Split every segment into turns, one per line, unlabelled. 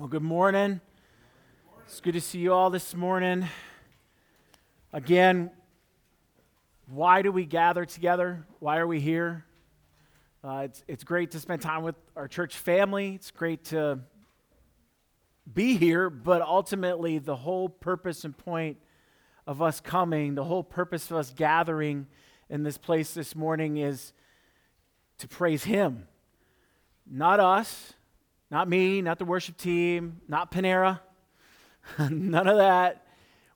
Well, good morning. It's good to see you all this morning. Again, why do we gather together? Why are we here? Uh, it's, it's great to spend time with our church family. It's great to be here, but ultimately, the whole purpose and point of us coming, the whole purpose of us gathering in this place this morning is to praise Him, not us not me, not the worship team, not Panera, none of that.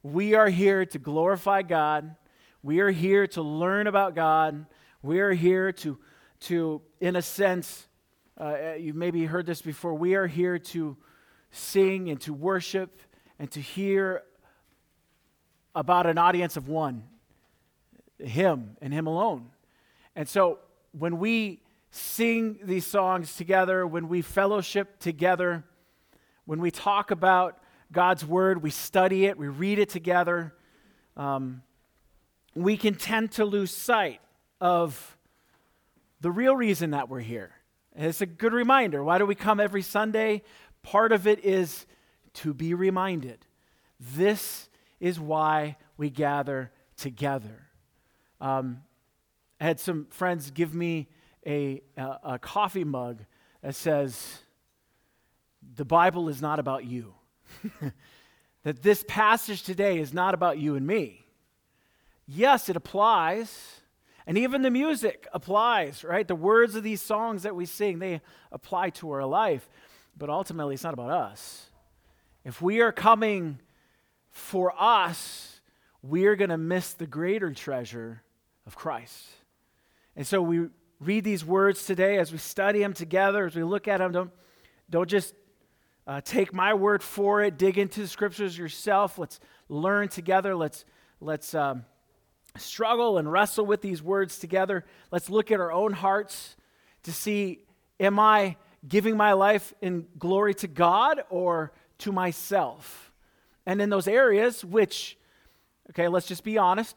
We are here to glorify God. We are here to learn about God. We are here to, to in a sense, uh, you've maybe heard this before, we are here to sing and to worship and to hear about an audience of one Him and Him alone. And so when we sing these songs together, when we fellowship together, when we talk about God's word, we study it, we read it together, um, we can tend to lose sight of the real reason that we're here. And it's a good reminder. Why do we come every Sunday? Part of it is to be reminded. This is why we gather together. Um, I had some friends give me a, a, a coffee mug that says, The Bible is not about you. that this passage today is not about you and me. Yes, it applies. And even the music applies, right? The words of these songs that we sing, they apply to our life. But ultimately, it's not about us. If we are coming for us, we are going to miss the greater treasure of Christ. And so we read these words today, as we study them together, as we look at them, don't, don't just uh, take my word for it. Dig into the scriptures yourself. Let's learn together. Let's, let's um, struggle and wrestle with these words together. Let's look at our own hearts to see am I giving my life in glory to God or to myself? And in those areas, which, okay, let's just be honest,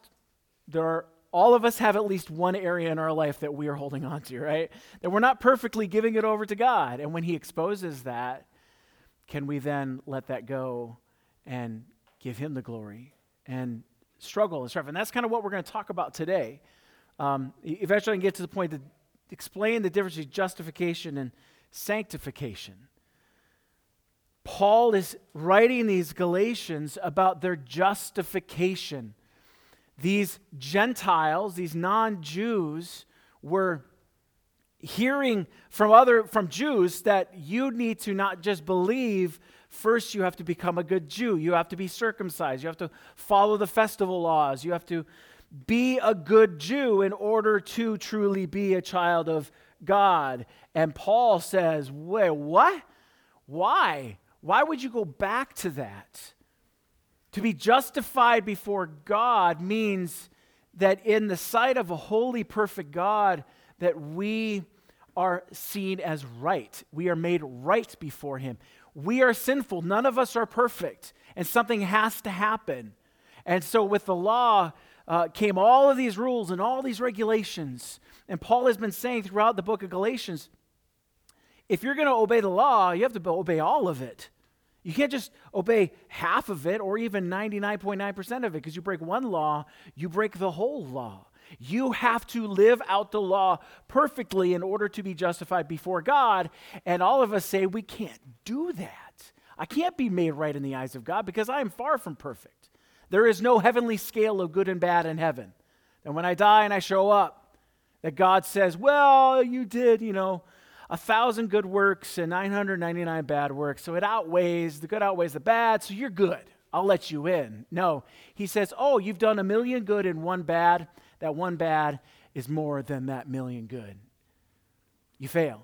there are all of us have at least one area in our life that we are holding on to, right? That we're not perfectly giving it over to God. And when He exposes that, can we then let that go and give Him the glory and struggle and strive? And that's kind of what we're going to talk about today. Um, eventually, I can get to the point to explain the difference between justification and sanctification. Paul is writing these Galatians about their justification these Gentiles, these non Jews, were hearing from other from Jews that you need to not just believe first you have to become a good Jew. You have to be circumcised. You have to follow the festival laws. You have to be a good Jew in order to truly be a child of God. And Paul says wait what? Why? Why would you go back to that to be justified before God means that in the sight of a holy, perfect God, that we are seen as right. We are made right before Him. We are sinful. None of us are perfect, and something has to happen. And so, with the law uh, came all of these rules and all these regulations. And Paul has been saying throughout the book of Galatians if you're going to obey the law, you have to obey all of it. You can't just obey half of it or even 99.9% of it because you break one law, you break the whole law. You have to live out the law perfectly in order to be justified before God. And all of us say we can't do that. I can't be made right in the eyes of God because I am far from perfect. There is no heavenly scale of good and bad in heaven. And when I die and I show up, that God says, Well, you did, you know, a thousand good works and 999 bad works. So it outweighs, the good outweighs the bad, so you're good. I'll let you in. No, he says, Oh, you've done a million good and one bad. That one bad is more than that million good. You fail.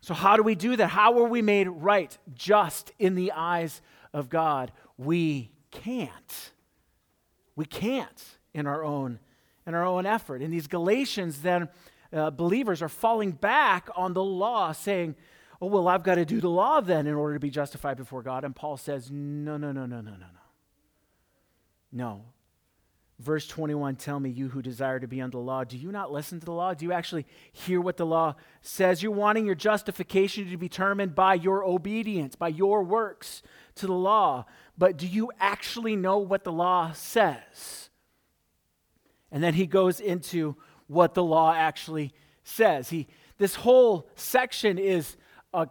So, how do we do that? How are we made right, just in the eyes of God? We can't. We can't in our own in our own effort. In these Galatians, then uh, believers are falling back on the law, saying, Oh, well, I've got to do the law then in order to be justified before God. And Paul says, No, no, no, no, no, no, no. No. Verse 21 Tell me, you who desire to be under the law, do you not listen to the law? Do you actually hear what the law says? You're wanting your justification to be determined by your obedience, by your works to the law. But do you actually know what the law says? And then he goes into what the law actually says. He, this whole section is a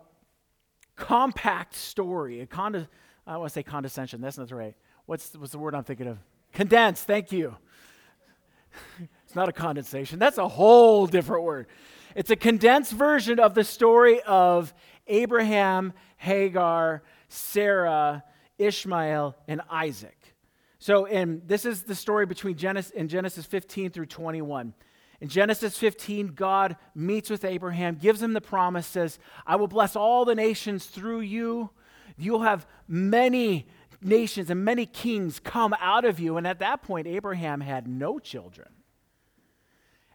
compact story, a conde- I don't want to say condescension, that's not the right. What's, what's the word I'm thinking of? Condensed, thank you. it's not a condensation, that's a whole different word. It's a condensed version of the story of Abraham, Hagar, Sarah, Ishmael, and Isaac. So, and this is the story between Genesis in Genesis 15 through 21. In Genesis 15, God meets with Abraham, gives him the promise, says, I will bless all the nations through you. You'll have many nations and many kings come out of you. And at that point, Abraham had no children.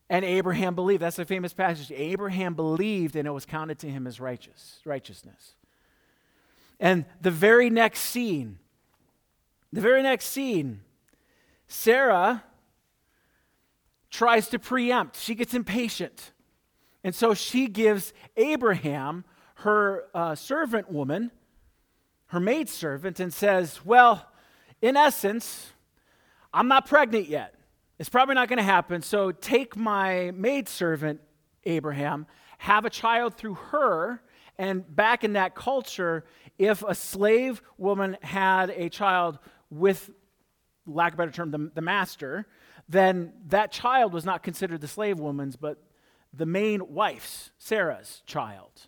And Abraham believed. That's a famous passage. Abraham believed, and it was counted to him as righteous, righteousness. And the very next scene, the very next scene, Sarah tries to preempt. She gets impatient. And so she gives Abraham her uh, servant woman, her maidservant, and says, Well, in essence, I'm not pregnant yet. It's probably not going to happen. So take my maidservant, Abraham, have a child through her. And back in that culture, if a slave woman had a child with, lack of a better term, the, the master, then that child was not considered the slave woman's, but the main wife's, Sarah's child.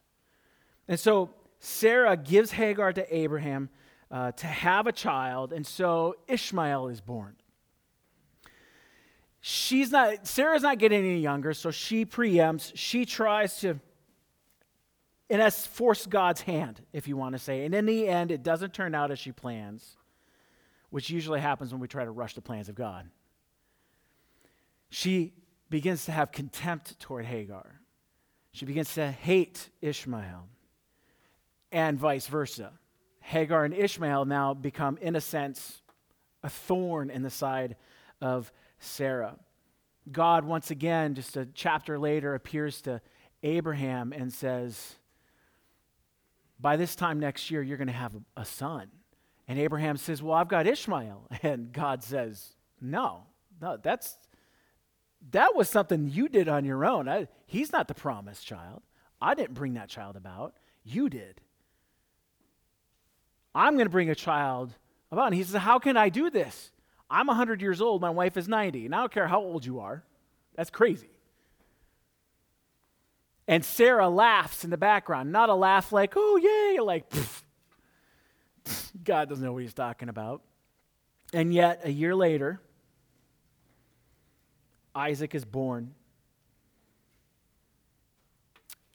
And so Sarah gives Hagar to Abraham uh, to have a child, and so Ishmael is born. She's not, Sarah's not getting any younger, so she preempts. She tries to and that's forced God's hand, if you want to say. And in the end, it doesn't turn out as she plans, which usually happens when we try to rush the plans of God. She begins to have contempt toward Hagar. She begins to hate Ishmael, and vice versa. Hagar and Ishmael now become, in a sense, a thorn in the side of Sarah. God, once again, just a chapter later, appears to Abraham and says, by this time next year, you're going to have a, son. And Abraham says, Well, I've got Ishmael. And God says, No, no, that's that was something you did on your own. I, he's not the promised child. I didn't bring that child about. You did. I'm going to bring a child about. And he says, How can I do this? I'm 100 years old. My wife is 90. And I don't care how old you are. That's crazy. And Sarah laughs in the background. Not a laugh like, oh, yay, like, pff. God doesn't know what he's talking about. And yet, a year later, Isaac is born.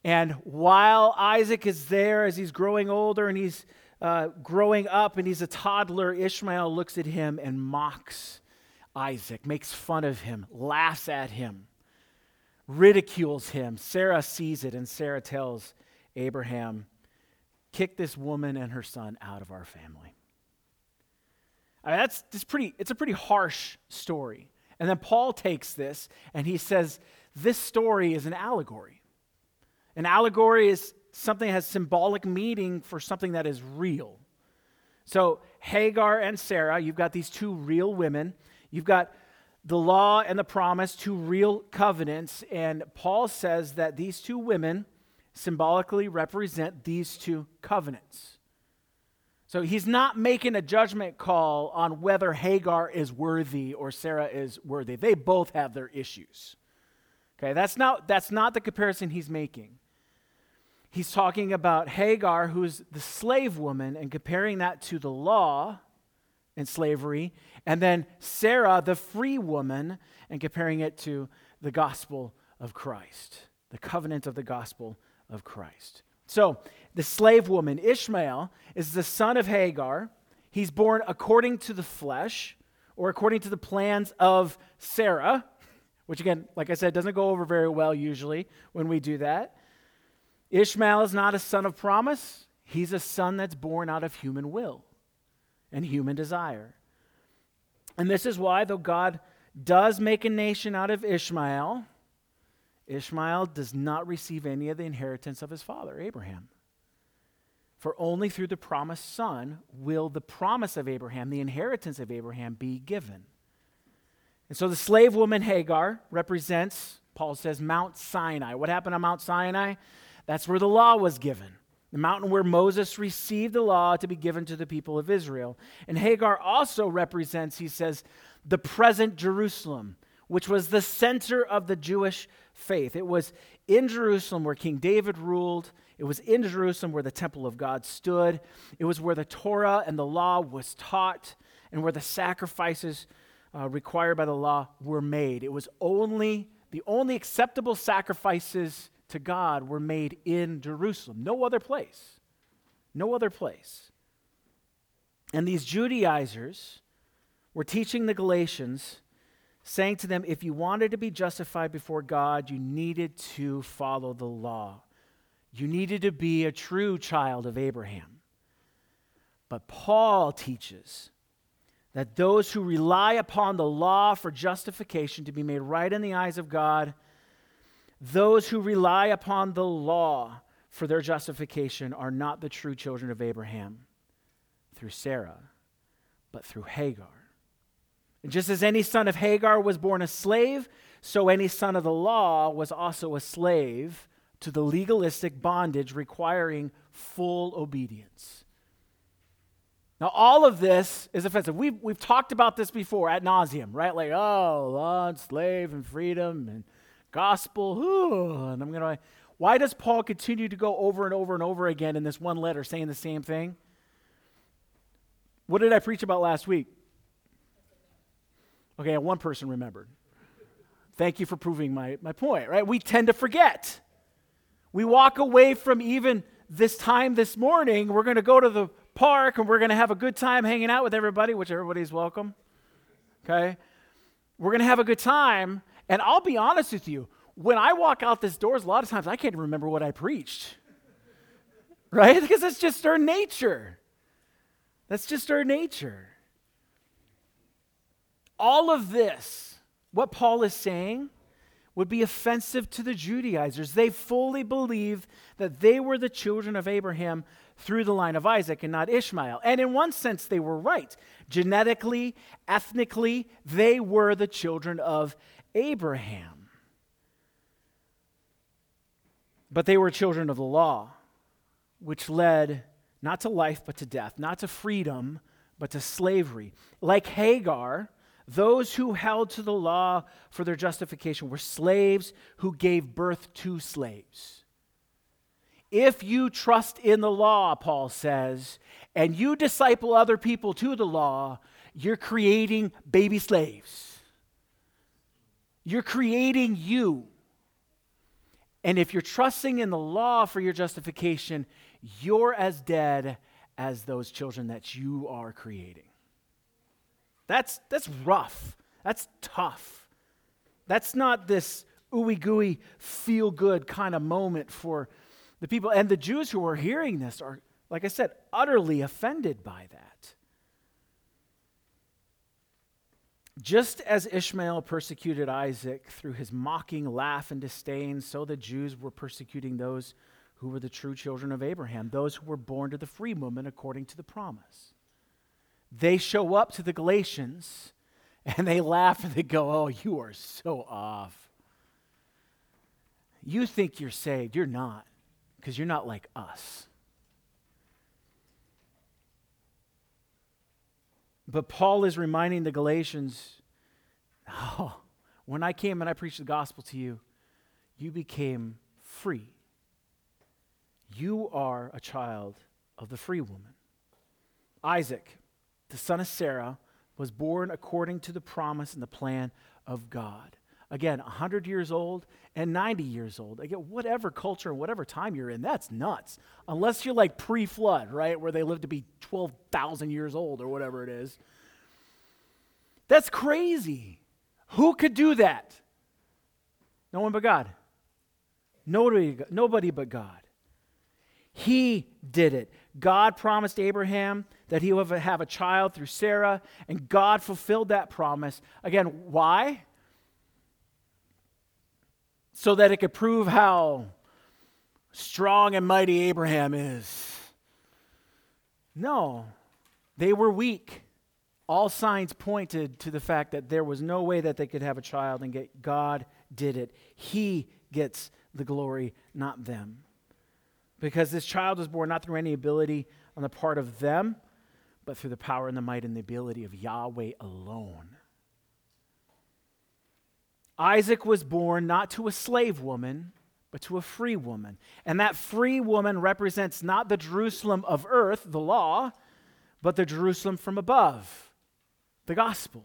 And while Isaac is there, as he's growing older and he's uh, growing up and he's a toddler, Ishmael looks at him and mocks Isaac, makes fun of him, laughs at him ridicules him. Sarah sees it, and Sarah tells Abraham, Kick this woman and her son out of our family. I mean, that's, that's pretty, it's a pretty harsh story. And then Paul takes this and he says, This story is an allegory. An allegory is something that has symbolic meaning for something that is real. So, Hagar and Sarah, you've got these two real women. You've got the law and the promise, two real covenants. And Paul says that these two women symbolically represent these two covenants. So he's not making a judgment call on whether Hagar is worthy or Sarah is worthy. They both have their issues. Okay, that's not, that's not the comparison he's making. He's talking about Hagar, who's the slave woman, and comparing that to the law and slavery, and then Sarah, the free woman, and comparing it to the gospel of Christ, the covenant of the gospel of Christ. So, the slave woman, Ishmael, is the son of Hagar. He's born according to the flesh, or according to the plans of Sarah, which, again, like I said, doesn't go over very well usually when we do that. Ishmael is not a son of promise, he's a son that's born out of human will and human desire. And this is why, though God does make a nation out of Ishmael, Ishmael does not receive any of the inheritance of his father, Abraham. For only through the promised son will the promise of Abraham, the inheritance of Abraham, be given. And so the slave woman Hagar represents, Paul says, Mount Sinai. What happened on Mount Sinai? That's where the law was given. The mountain where Moses received the law to be given to the people of Israel. And Hagar also represents, he says, the present Jerusalem, which was the center of the Jewish faith. It was in Jerusalem where King David ruled. It was in Jerusalem where the temple of God stood. It was where the Torah and the law was taught and where the sacrifices uh, required by the law were made. It was only the only acceptable sacrifices to God were made in Jerusalem. No other place. No other place. And these Judaizers were teaching the Galatians, saying to them, if you wanted to be justified before God, you needed to follow the law. You needed to be a true child of Abraham. But Paul teaches that those who rely upon the law for justification to be made right in the eyes of God, those who rely upon the law for their justification are not the true children of Abraham through Sarah, but through Hagar. And just as any son of Hagar was born a slave, so any son of the law was also a slave to the legalistic bondage requiring full obedience. Now, all of this is offensive. We've, we've talked about this before at nauseum, right? Like, oh, and slave and freedom and gospel. Ooh, and I'm going to. Why does Paul continue to go over and over and over again in this one letter saying the same thing? What did I preach about last week? Okay, one person remembered. Thank you for proving my, my point, right? We tend to forget. We walk away from even this time this morning. We're going to go to the park and we're going to have a good time hanging out with everybody, which everybody's welcome. Okay? We're going to have a good time. And I'll be honest with you, when I walk out this doors, a lot of times I can't remember what I preached. Right? Because it's just our nature. That's just our nature. All of this, what Paul is saying, would be offensive to the Judaizers. They fully believed that they were the children of Abraham through the line of Isaac and not Ishmael. And in one sense, they were right. Genetically, ethnically, they were the children of Abraham. But they were children of the law, which led not to life, but to death, not to freedom, but to slavery. Like Hagar, those who held to the law for their justification were slaves who gave birth to slaves. If you trust in the law, Paul says, and you disciple other people to the law, you're creating baby slaves. You're creating you. And if you're trusting in the law for your justification, you're as dead as those children that you are creating. That's, that's rough. That's tough. That's not this ooey gooey, feel good kind of moment for the people. And the Jews who are hearing this are, like I said, utterly offended by that. Just as Ishmael persecuted Isaac through his mocking laugh and disdain, so the Jews were persecuting those who were the true children of Abraham, those who were born to the free woman according to the promise. They show up to the Galatians and they laugh and they go, Oh, you are so off. You think you're saved. You're not, because you're not like us. But Paul is reminding the Galatians oh, when I came and I preached the gospel to you, you became free. You are a child of the free woman. Isaac, the son of Sarah, was born according to the promise and the plan of God. Again, 100 years old and 90 years old. Again, whatever culture, and whatever time you're in, that's nuts. Unless you're like pre flood, right? Where they lived to be 12,000 years old or whatever it is. That's crazy. Who could do that? No one but God. Nobody, nobody but God. He did it. God promised Abraham that he would have a child through Sarah, and God fulfilled that promise. Again, why? So that it could prove how strong and mighty Abraham is. No, they were weak. All signs pointed to the fact that there was no way that they could have a child, and get, God did it. He gets the glory, not them. Because this child was born not through any ability on the part of them, but through the power and the might and the ability of Yahweh alone. Isaac was born not to a slave woman, but to a free woman. And that free woman represents not the Jerusalem of earth, the law, but the Jerusalem from above, the gospel.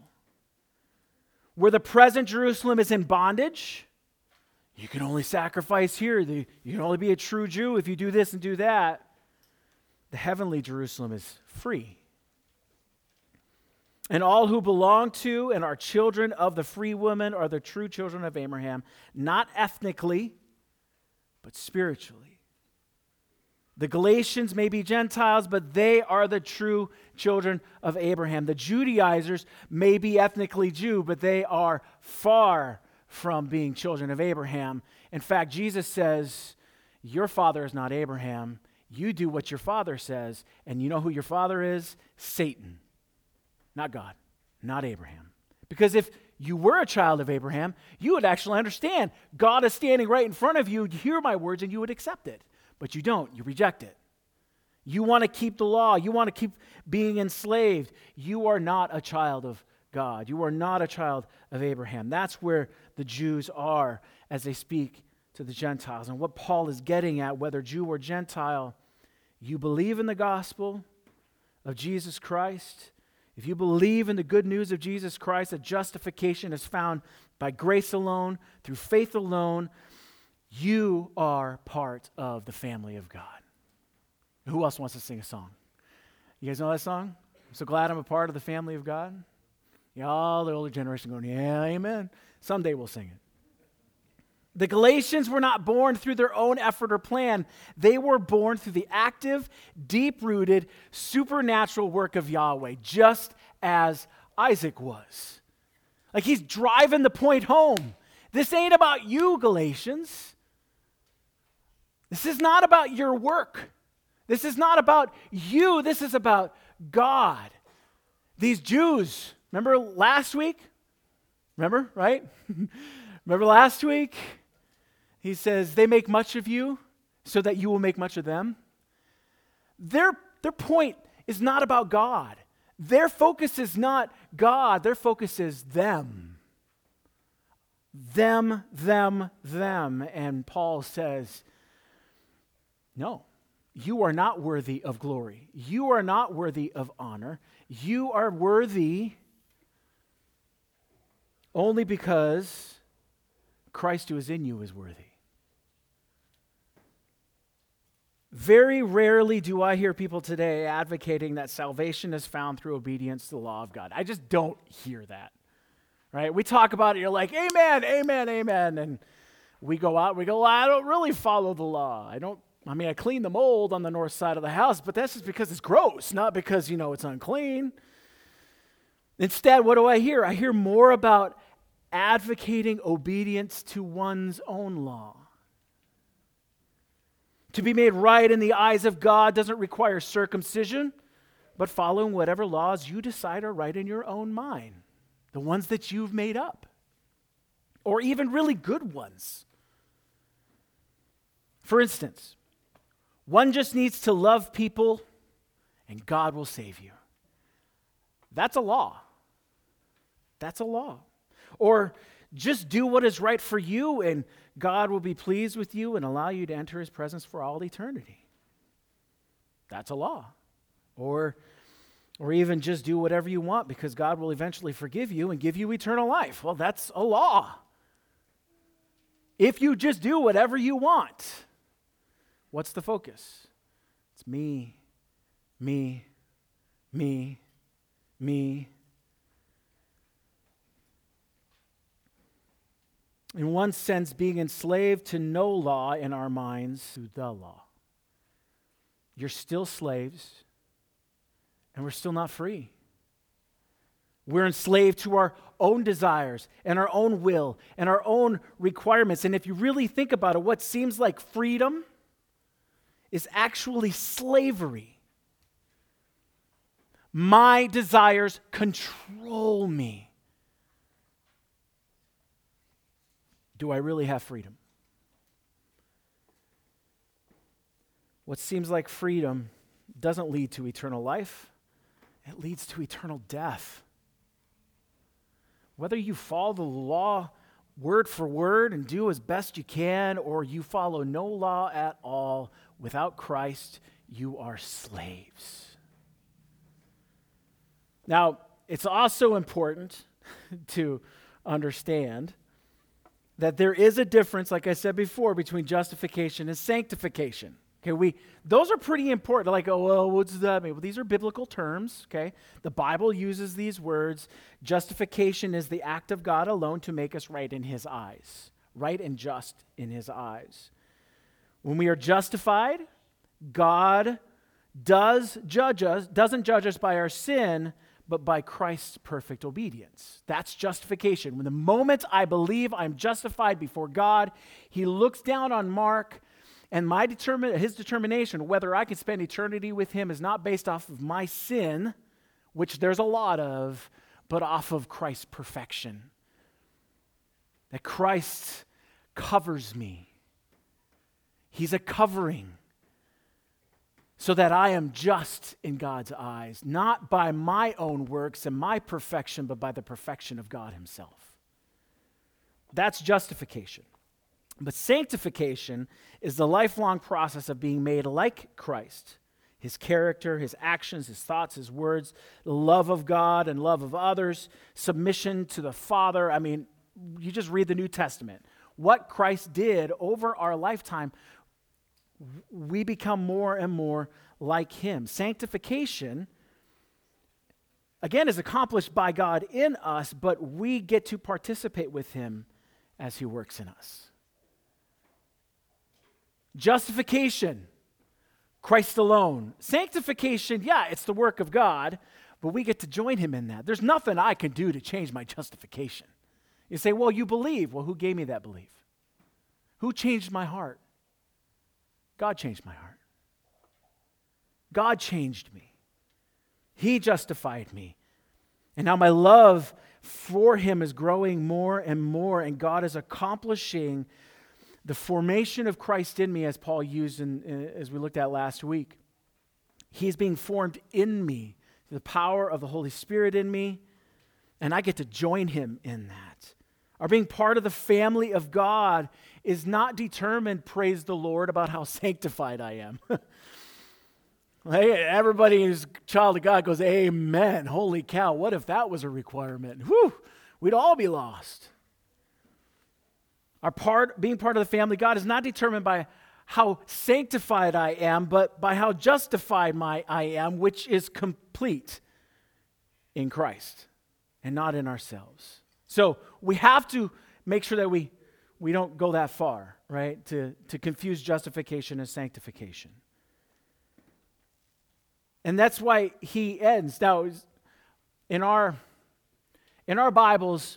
Where the present Jerusalem is in bondage, you can only sacrifice here. You can only be a true Jew if you do this and do that. The heavenly Jerusalem is free. And all who belong to and are children of the free woman are the true children of Abraham, not ethnically, but spiritually. The Galatians may be Gentiles, but they are the true children of Abraham. The Judaizers may be ethnically Jew, but they are far from being children of Abraham. In fact, Jesus says, Your father is not Abraham. You do what your father says. And you know who your father is? Satan, not God, not Abraham. Because if you were a child of Abraham, you would actually understand God is standing right in front of you, you hear my words, and you would accept it. But you don't, you reject it. You want to keep the law, you want to keep being enslaved. You are not a child of God. You are not a child of Abraham. That's where the Jews are as they speak to the Gentiles. And what Paul is getting at, whether Jew or Gentile, you believe in the gospel of Jesus Christ, if you believe in the good news of Jesus Christ, that justification is found by grace alone, through faith alone, you are part of the family of God. Who else wants to sing a song? You guys know that song? I'm so glad I'm a part of the family of God. Yeah, all the older generation going, yeah, amen. Someday we'll sing it. The Galatians were not born through their own effort or plan. They were born through the active, deep rooted, supernatural work of Yahweh, just as Isaac was. Like he's driving the point home. This ain't about you, Galatians. This is not about your work. This is not about you. This is about God. These Jews, remember last week? Remember, right? remember last week? He says, They make much of you so that you will make much of them. Their, their point is not about God. Their focus is not God, their focus is them. Them, them, them. And Paul says, No, you are not worthy of glory. You are not worthy of honor. You are worthy only because Christ who is in you is worthy. Very rarely do I hear people today advocating that salvation is found through obedience to the law of God. I just don't hear that. Right? We talk about it, you're like, Amen, amen, amen. And we go out, we go, I don't really follow the law. I don't, I mean, I clean the mold on the north side of the house, but that's just because it's gross, not because, you know, it's unclean. Instead, what do I hear? I hear more about advocating obedience to one's own law. To be made right in the eyes of God doesn't require circumcision, but following whatever laws you decide are right in your own mind, the ones that you've made up, or even really good ones. For instance, one just needs to love people and God will save you. That's a law. That's a law. Or just do what is right for you and God will be pleased with you and allow you to enter his presence for all eternity. That's a law. Or, or even just do whatever you want because God will eventually forgive you and give you eternal life. Well, that's a law. If you just do whatever you want, what's the focus? It's me, me, me, me, in one sense, being enslaved to no law in our minds, to the law. You're still slaves, and we're still not free. We're enslaved to our own desires and our own will and our own requirements. And if you really think about it, what seems like freedom is actually slavery. My desires control me. Do I really have freedom? What seems like freedom doesn't lead to eternal life, it leads to eternal death. Whether you follow the law word for word and do as best you can, or you follow no law at all, without Christ, you are slaves. Now, it's also important to understand that there is a difference, like I said before, between justification and sanctification. Okay, we those are pretty important. Like, oh well, what does that mean? Well, these are biblical terms. Okay, the Bible uses these words. Justification is the act of God alone to make us right in His eyes, right and just in His eyes. When we are justified, God does judge us, doesn't judge us by our sin, but by Christ's perfect obedience. That's justification. When the moment I believe I'm justified before God, He looks down on Mark and my determin- his determination whether I can spend eternity with him is not based off of my sin, which there's a lot of, but off of Christ's perfection. That Christ covers me. He's a covering so that I am just in God's eyes, not by my own works and my perfection, but by the perfection of God Himself. That's justification. But sanctification is the lifelong process of being made like Christ. His character, his actions, his thoughts, his words, the love of God and love of others, submission to the Father. I mean, you just read the New Testament. What Christ did over our lifetime, we become more and more like him. Sanctification, again, is accomplished by God in us, but we get to participate with him as he works in us. Justification, Christ alone. Sanctification, yeah, it's the work of God, but we get to join him in that. There's nothing I can do to change my justification. You say, well, you believe. Well, who gave me that belief? Who changed my heart? God changed my heart. God changed me. He justified me. And now my love for him is growing more and more, and God is accomplishing the formation of Christ in me, as Paul used in, as we looked at last week, He is being formed in me, the power of the Holy Spirit in me, and I get to join him in that. Our being part of the family of God is not determined, praise the Lord, about how sanctified I am. Everybody who's child of God goes, Amen. Holy cow, what if that was a requirement? Whew, we'd all be lost. Our part, being part of the family God is not determined by how sanctified I am, but by how justified my, I am, which is complete in Christ and not in ourselves. So we have to make sure that we, we don't go that far, right? To, to confuse justification and sanctification. And that's why he ends. Now, in our, in our Bibles,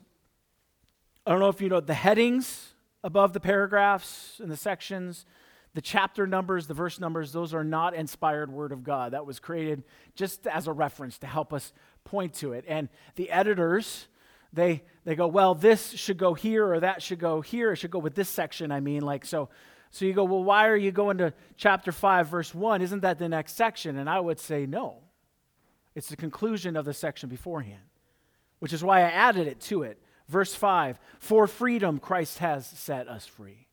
I don't know if you know the headings above the paragraphs and the sections, the chapter numbers, the verse numbers, those are not inspired word of God. That was created just as a reference to help us point to it. And the editors, they they go, well, this should go here or that should go here. It should go with this section, I mean, like so so you go, well, why are you going to chapter 5 verse 1? Isn't that the next section? And I would say no. It's the conclusion of the section beforehand, which is why I added it to it. Verse 5 For freedom Christ has set us free.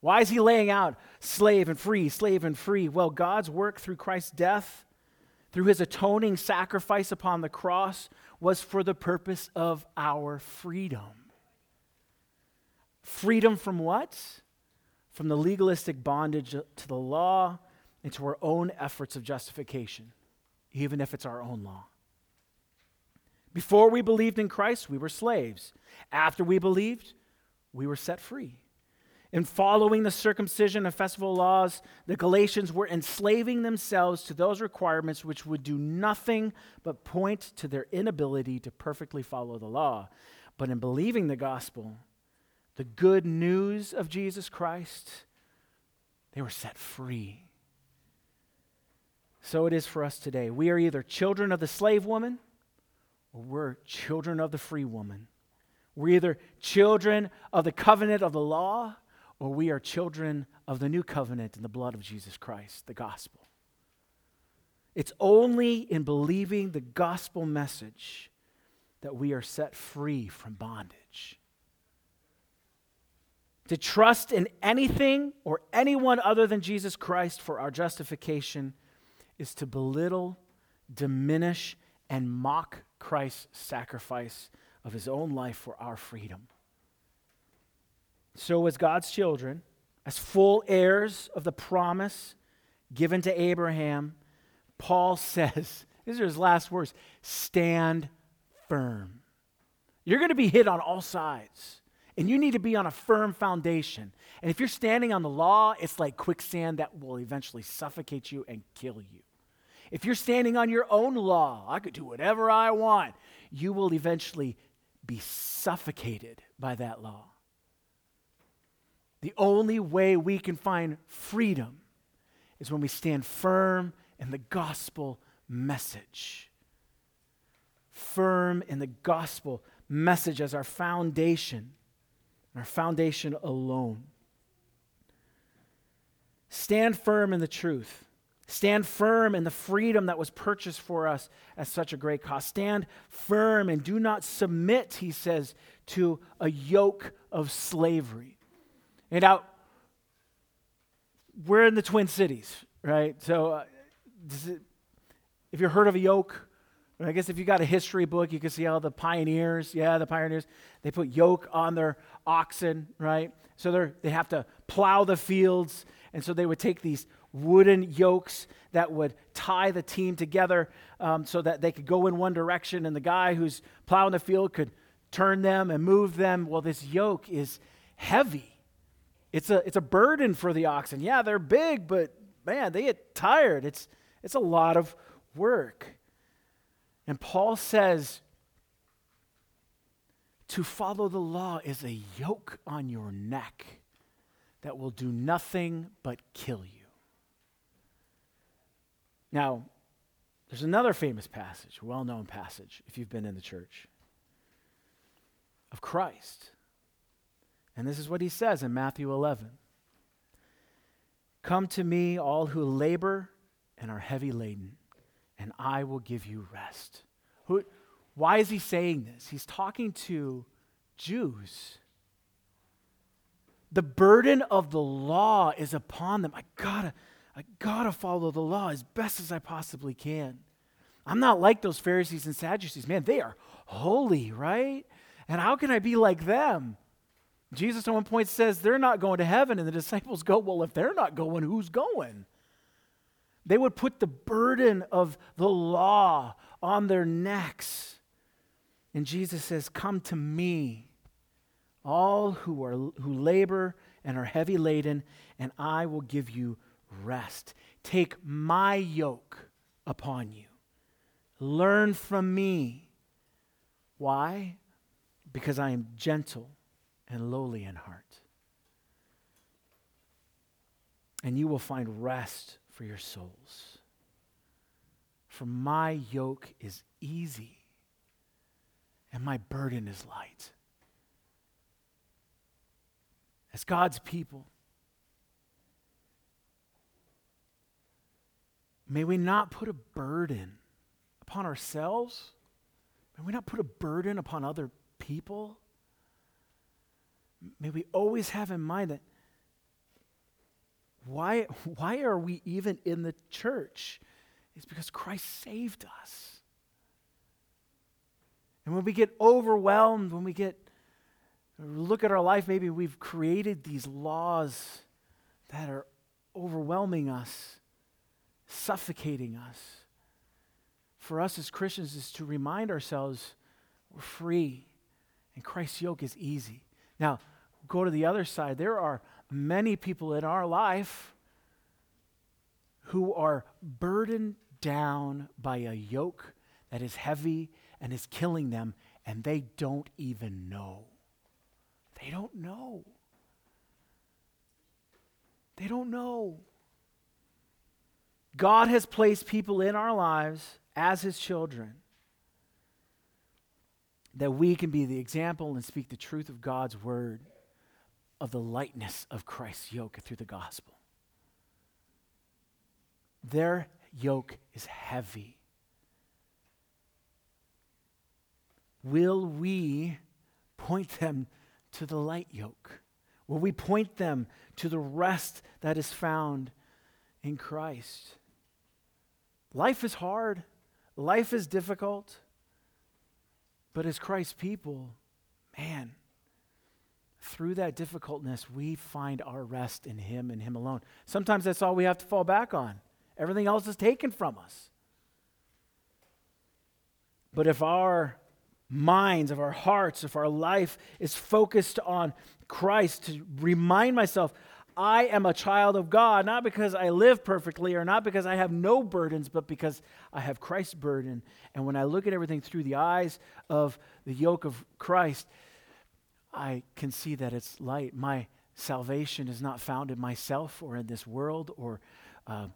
Why is he laying out slave and free, slave and free? Well, God's work through Christ's death, through his atoning sacrifice upon the cross, was for the purpose of our freedom. Freedom from what? From the legalistic bondage to the law and to our own efforts of justification, even if it's our own law. Before we believed in Christ, we were slaves. After we believed, we were set free. In following the circumcision and festival laws, the Galatians were enslaving themselves to those requirements which would do nothing but point to their inability to perfectly follow the law. But in believing the gospel, the good news of Jesus Christ, they were set free. So it is for us today. We are either children of the slave woman or we're children of the free woman. We're either children of the covenant of the law or we are children of the new covenant in the blood of Jesus Christ, the gospel. It's only in believing the gospel message that we are set free from bondage. To trust in anything or anyone other than Jesus Christ for our justification is to belittle, diminish, and mock Christ's sacrifice of his own life for our freedom. So, as God's children, as full heirs of the promise given to Abraham, Paul says, these are his last words stand firm. You're going to be hit on all sides, and you need to be on a firm foundation. And if you're standing on the law, it's like quicksand that will eventually suffocate you and kill you. If you're standing on your own law, I could do whatever I want, you will eventually be suffocated by that law. The only way we can find freedom is when we stand firm in the gospel message. Firm in the gospel message as our foundation, our foundation alone. Stand firm in the truth. Stand firm in the freedom that was purchased for us at such a great cost. Stand firm and do not submit, he says, to a yoke of slavery. And now, we're in the Twin Cities, right? So, uh, it, if you've heard of a yoke, I guess if you got a history book, you can see how the pioneers, yeah, the pioneers, they put yoke on their oxen, right? So they they have to plow the fields, and so they would take these wooden yokes that would tie the team together um, so that they could go in one direction, and the guy who's plowing the field could turn them and move them. Well, this yoke is heavy. It's a, it's a burden for the oxen. Yeah, they're big, but man, they get tired. It's, it's a lot of work. And Paul says, to follow the law is a yoke on your neck that will do nothing but kill you. Now, there's another famous passage, well known passage, if you've been in the church, of Christ and this is what he says in Matthew 11 Come to me, all who labor and are heavy laden, and I will give you rest. Who, why is he saying this? He's talking to Jews. The burden of the law is upon them. I gotta, I gotta follow the law as best as I possibly can. I'm not like those Pharisees and Sadducees. Man, they are holy, right? And how can I be like them? Jesus at one point says they're not going to heaven, and the disciples go, Well, if they're not going, who's going? They would put the burden of the law on their necks. And Jesus says, Come to me, all who, are, who labor and are heavy laden, and I will give you rest. Take my yoke upon you. Learn from me. Why? Because I am gentle and lowly in heart. And you will find rest for your souls. For my yoke is easy and my burden is light. As God's people, may we not put a burden upon ourselves. May we not put a burden upon other people may we always have in mind that why, why are we even in the church? It's because Christ saved us. And when we get overwhelmed, when we get look at our life, maybe we've created these laws that are overwhelming us, suffocating us. For us as Christians is to remind ourselves we're free and Christ's yoke is easy. Now, go to the other side, there are many people in our life who are burdened down by a yoke that is heavy and is killing them, and they don't even know. They don't know. They don't know. God has placed people in our lives as his children that we can be the example and speak the truth of God's word of the lightness of Christ's yoke through the gospel. Their yoke is heavy. Will we point them to the light yoke? Will we point them to the rest that is found in Christ? Life is hard, life is difficult, but as Christ's people, man, through that difficultness, we find our rest in Him and Him alone. Sometimes that's all we have to fall back on. Everything else is taken from us. But if our minds, if our hearts, if our life is focused on Christ, to remind myself, I am a child of God, not because I live perfectly or not because I have no burdens, but because I have Christ's burden. And when I look at everything through the eyes of the yoke of Christ, I can see that it's light. My salvation is not found in myself or in this world or uh,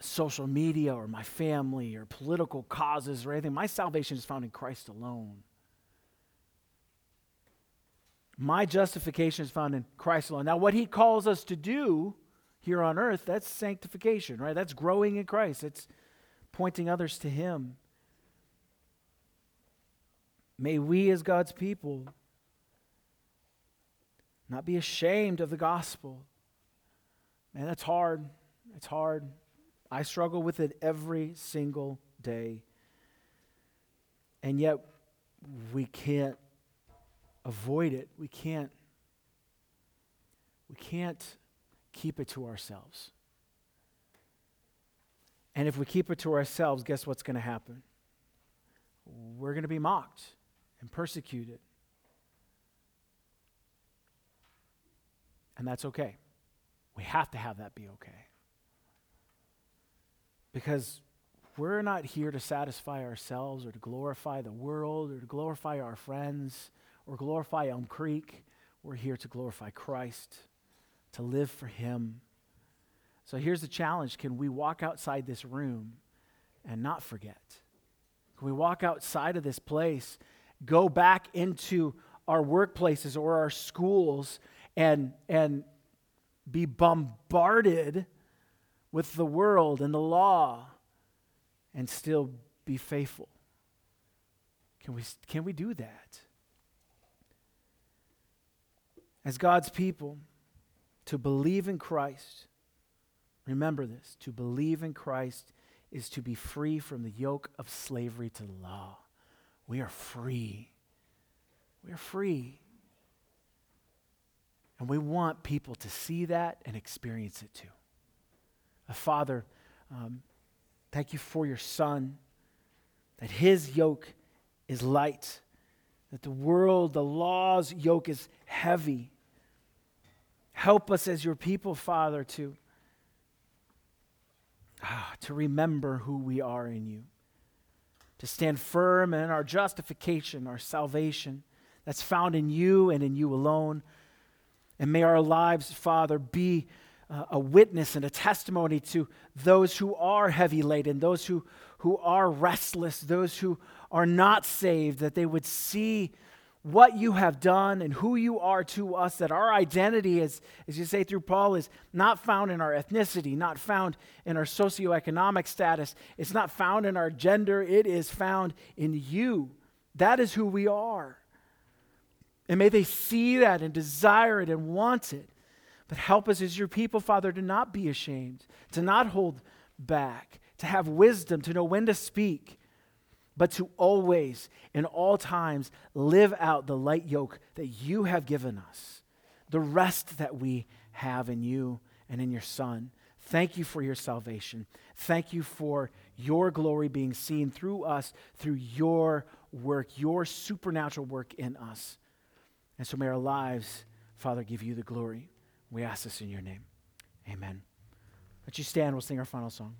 social media or my family or political causes or anything. My salvation is found in Christ alone. My justification is found in Christ alone. Now, what he calls us to do here on earth, that's sanctification, right? That's growing in Christ. It's pointing others to him. May we, as God's people, not be ashamed of the gospel. Man, that's hard. It's hard. I struggle with it every single day. And yet, we can't avoid it. We can't we can't keep it to ourselves. And if we keep it to ourselves, guess what's going to happen? We're going to be mocked and persecuted. And that's okay. We have to have that be okay. Because we're not here to satisfy ourselves or to glorify the world or to glorify our friends or glorify Elm Creek. We're here to glorify Christ, to live for Him. So here's the challenge can we walk outside this room and not forget? Can we walk outside of this place, go back into our workplaces or our schools and, and be bombarded with the world and the law and still be faithful? Can we, can we do that? As God's people, to believe in Christ, remember this to believe in Christ is to be free from the yoke of slavery to the law. We are free. We are free. And we want people to see that and experience it too. Uh, Father, um, thank you for your Son, that his yoke is light, that the world, the law's yoke is heavy. Help us as your people, Father, to, ah, to remember who we are in you, to stand firm in our justification, our salvation that's found in you and in you alone. And may our lives, Father, be uh, a witness and a testimony to those who are heavy laden, those who, who are restless, those who are not saved, that they would see what you have done and who you are to us, that our identity is, as you say through Paul, is not found in our ethnicity, not found in our socioeconomic status, it's not found in our gender, it is found in you. That is who we are. And may they see that and desire it and want it. But help us as your people, Father, to not be ashamed, to not hold back, to have wisdom, to know when to speak, but to always, in all times, live out the light yoke that you have given us, the rest that we have in you and in your Son. Thank you for your salvation. Thank you for your glory being seen through us, through your work, your supernatural work in us. And so may our lives, Father, give you the glory. We ask this in your name. Amen. Let you stand. We'll sing our final song.